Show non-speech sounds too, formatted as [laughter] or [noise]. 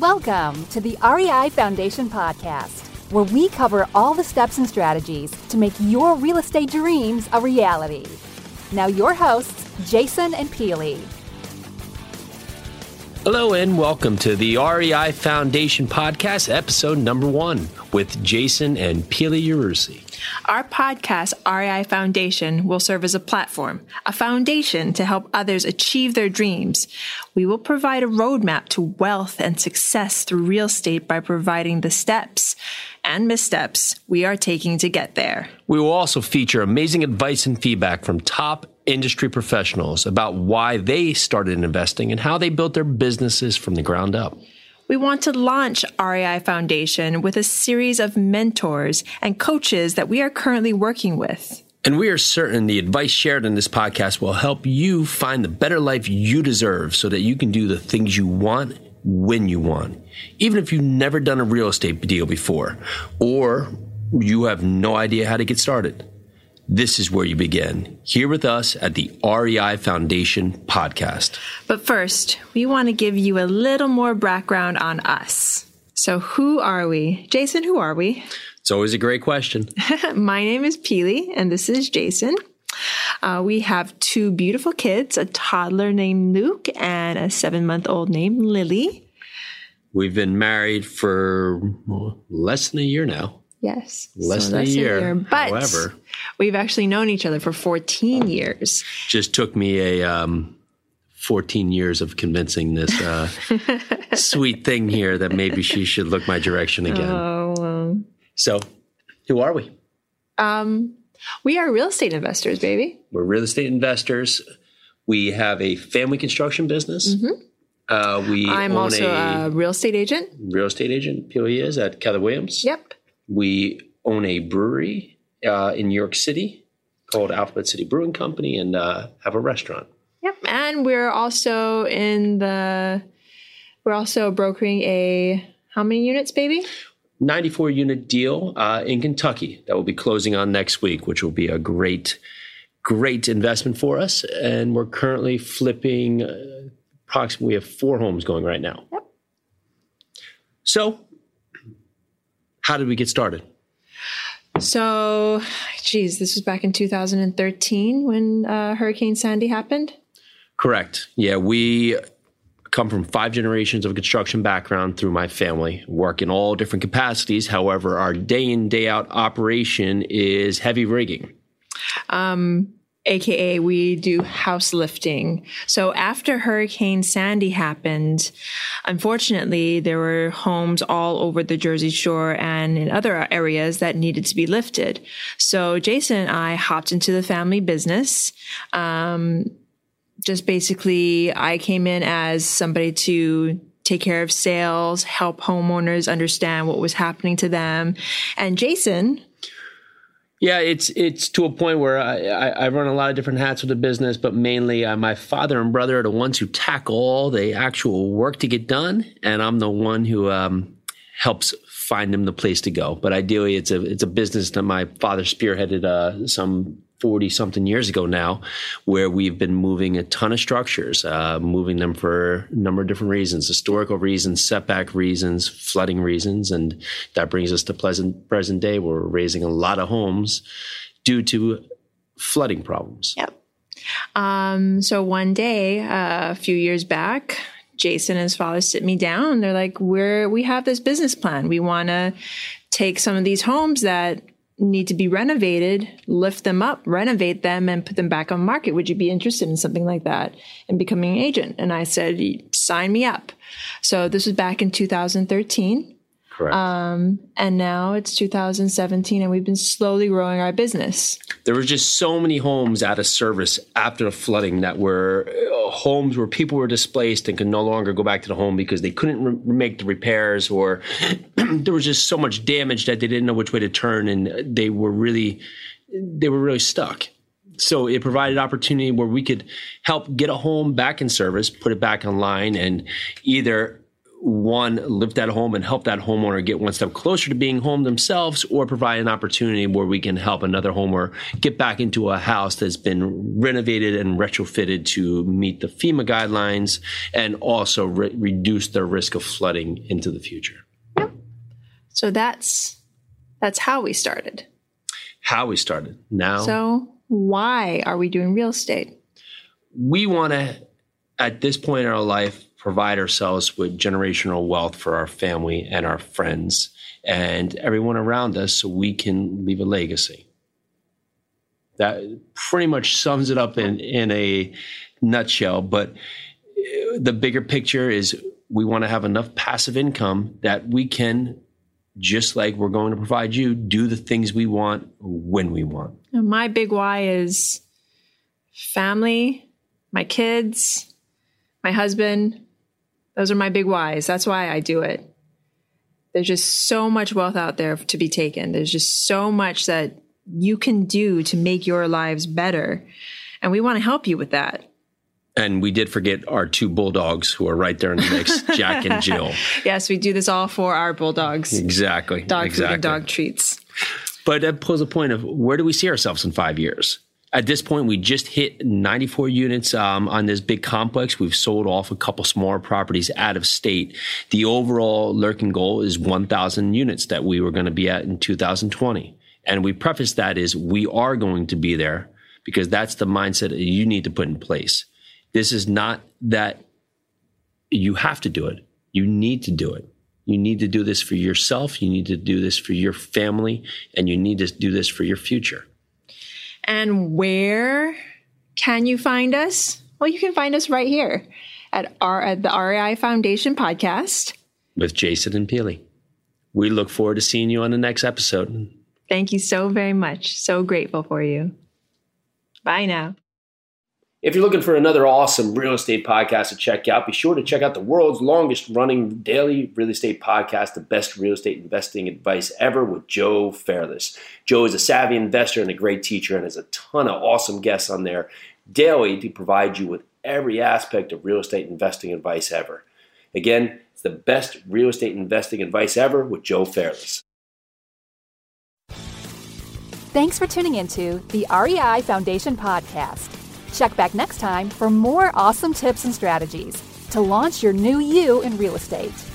Welcome to the REI Foundation Podcast, where we cover all the steps and strategies to make your real estate dreams a reality. Now, your hosts, Jason and Peely. Hello, and welcome to the REI Foundation Podcast, episode number one, with Jason and Peely Urusi. Our podcast, REI Foundation, will serve as a platform, a foundation to help others achieve their dreams. We will provide a roadmap to wealth and success through real estate by providing the steps and missteps we are taking to get there. We will also feature amazing advice and feedback from top industry professionals about why they started investing and how they built their businesses from the ground up. We want to launch REI Foundation with a series of mentors and coaches that we are currently working with. And we are certain the advice shared in this podcast will help you find the better life you deserve so that you can do the things you want when you want. Even if you've never done a real estate deal before or you have no idea how to get started. This is where you begin, here with us at the REI Foundation podcast. But first, we want to give you a little more background on us. So, who are we? Jason, who are we? It's always a great question. [laughs] My name is Peely, and this is Jason. Uh, we have two beautiful kids a toddler named Luke and a seven month old named Lily. We've been married for less than a year now. Yes. Less, so than, less a year, year. But however, we've actually known each other for 14 years. Just took me a um, 14 years of convincing this uh, [laughs] sweet thing here that maybe she should look my direction again. Oh, well. So, who are we? Um, we are real estate investors, baby. We're real estate investors. We have a family construction business. Mm-hmm. Uh, we I'm also a, a, real estate agent. Real estate agent, Peely is at Keller Williams. Yep. We own a brewery uh, in New York City called Alphabet City Brewing Company and uh, have a restaurant. Yep. And we're also in the, we're also brokering a, how many units, baby? 94 unit deal uh, in Kentucky that will be closing on next week, which will be a great, great investment for us. And we're currently flipping uh, approximately, we have four homes going right now. Yep. So how did we get started? So, geez, this was back in 2013 when uh, Hurricane Sandy happened. Correct. Yeah, we come from five generations of construction background through my family, work in all different capacities. However, our day in, day out operation is heavy rigging. Um, aka we do house lifting. So after Hurricane Sandy happened, unfortunately, there were homes all over the Jersey Shore and in other areas that needed to be lifted. So Jason and I hopped into the family business. Um, just basically, I came in as somebody to take care of sales, help homeowners understand what was happening to them. And Jason, yeah, it's it's to a point where I, I, I, run a lot of different hats with the business, but mainly uh, my father and brother are the ones who tackle all the actual work to get done, and I'm the one who um, helps find them the place to go. But ideally, it's a it's a business that my father spearheaded uh, some 40 something years ago now, where we've been moving a ton of structures, uh, moving them for a number of different reasons, historical reasons, setback reasons, flooding reasons. And that brings us to pleasant present day where we're raising a lot of homes due to flooding problems. Yep. Um, so one day, uh, a few years back, Jason and his father sit me down. They're like, "We're we have this business plan. We want to take some of these homes that need to be renovated, lift them up, renovate them, and put them back on market. Would you be interested in something like that and becoming an agent? And I said, sign me up. So this was back in 2013. Correct. Um, and now it's 2017, and we've been slowly growing our business. There were just so many homes out of service after the flooding that were homes where people were displaced and could no longer go back to the home because they couldn't re- make the repairs, or [clears throat] there was just so much damage that they didn't know which way to turn, and they were really they were really stuck. So it provided opportunity where we could help get a home back in service, put it back online, and either one lift that home and help that homeowner get one step closer to being home themselves or provide an opportunity where we can help another homeowner get back into a house that's been renovated and retrofitted to meet the FEMA guidelines and also re- reduce their risk of flooding into the future. Yep. So that's that's how we started. How we started. Now So why are we doing real estate? we want to at this point in our life provide ourselves with generational wealth for our family and our friends and everyone around us so we can leave a legacy. That pretty much sums it up in, in a nutshell. But uh, the bigger picture is we want to have enough passive income that we can, just like we're going to provide you, do the things we want when we want. My big why is family, my kids, my husband. Those are my big whys. That's why I do it. There's just so much wealth out there to be taken. There's just so much that you can do to make your lives better. And we want to help you with that. And we did forget our two bulldogs who are right there in the mix, [laughs] Jack and Jill. Yes, we do this all for our bulldogs. Exactly. Dog exactly. food and dog treats. But that pulls a point of where do we see ourselves in five years? At this point, we just hit 94 units um, on this big complex. We've sold off a couple smaller properties out of state. The overall lurking goal is 1,000 units that we were going to be at in 2020. And we preface that is we are going to be there because that's the mindset that you need to put in place. This is not that you have to do it. You need to do it. You need to do this for yourself. You need to do this for your family and you need to do this for your future. And where can you find us? Well, you can find us right here at our at the REI Foundation podcast. with Jason and Peely. We look forward to seeing you on the next episode. Thank you so very much. So grateful for you. Bye now. If you're looking for another awesome real estate podcast to check out, be sure to check out the world's longest running daily real estate podcast, The Best Real Estate Investing Advice Ever with Joe Fairless. Joe is a savvy investor and a great teacher and has a ton of awesome guests on there daily to provide you with every aspect of real estate investing advice ever. Again, it's the best real estate investing advice ever with Joe Fairless. Thanks for tuning into the REI Foundation podcast. Check back next time for more awesome tips and strategies to launch your new you in real estate.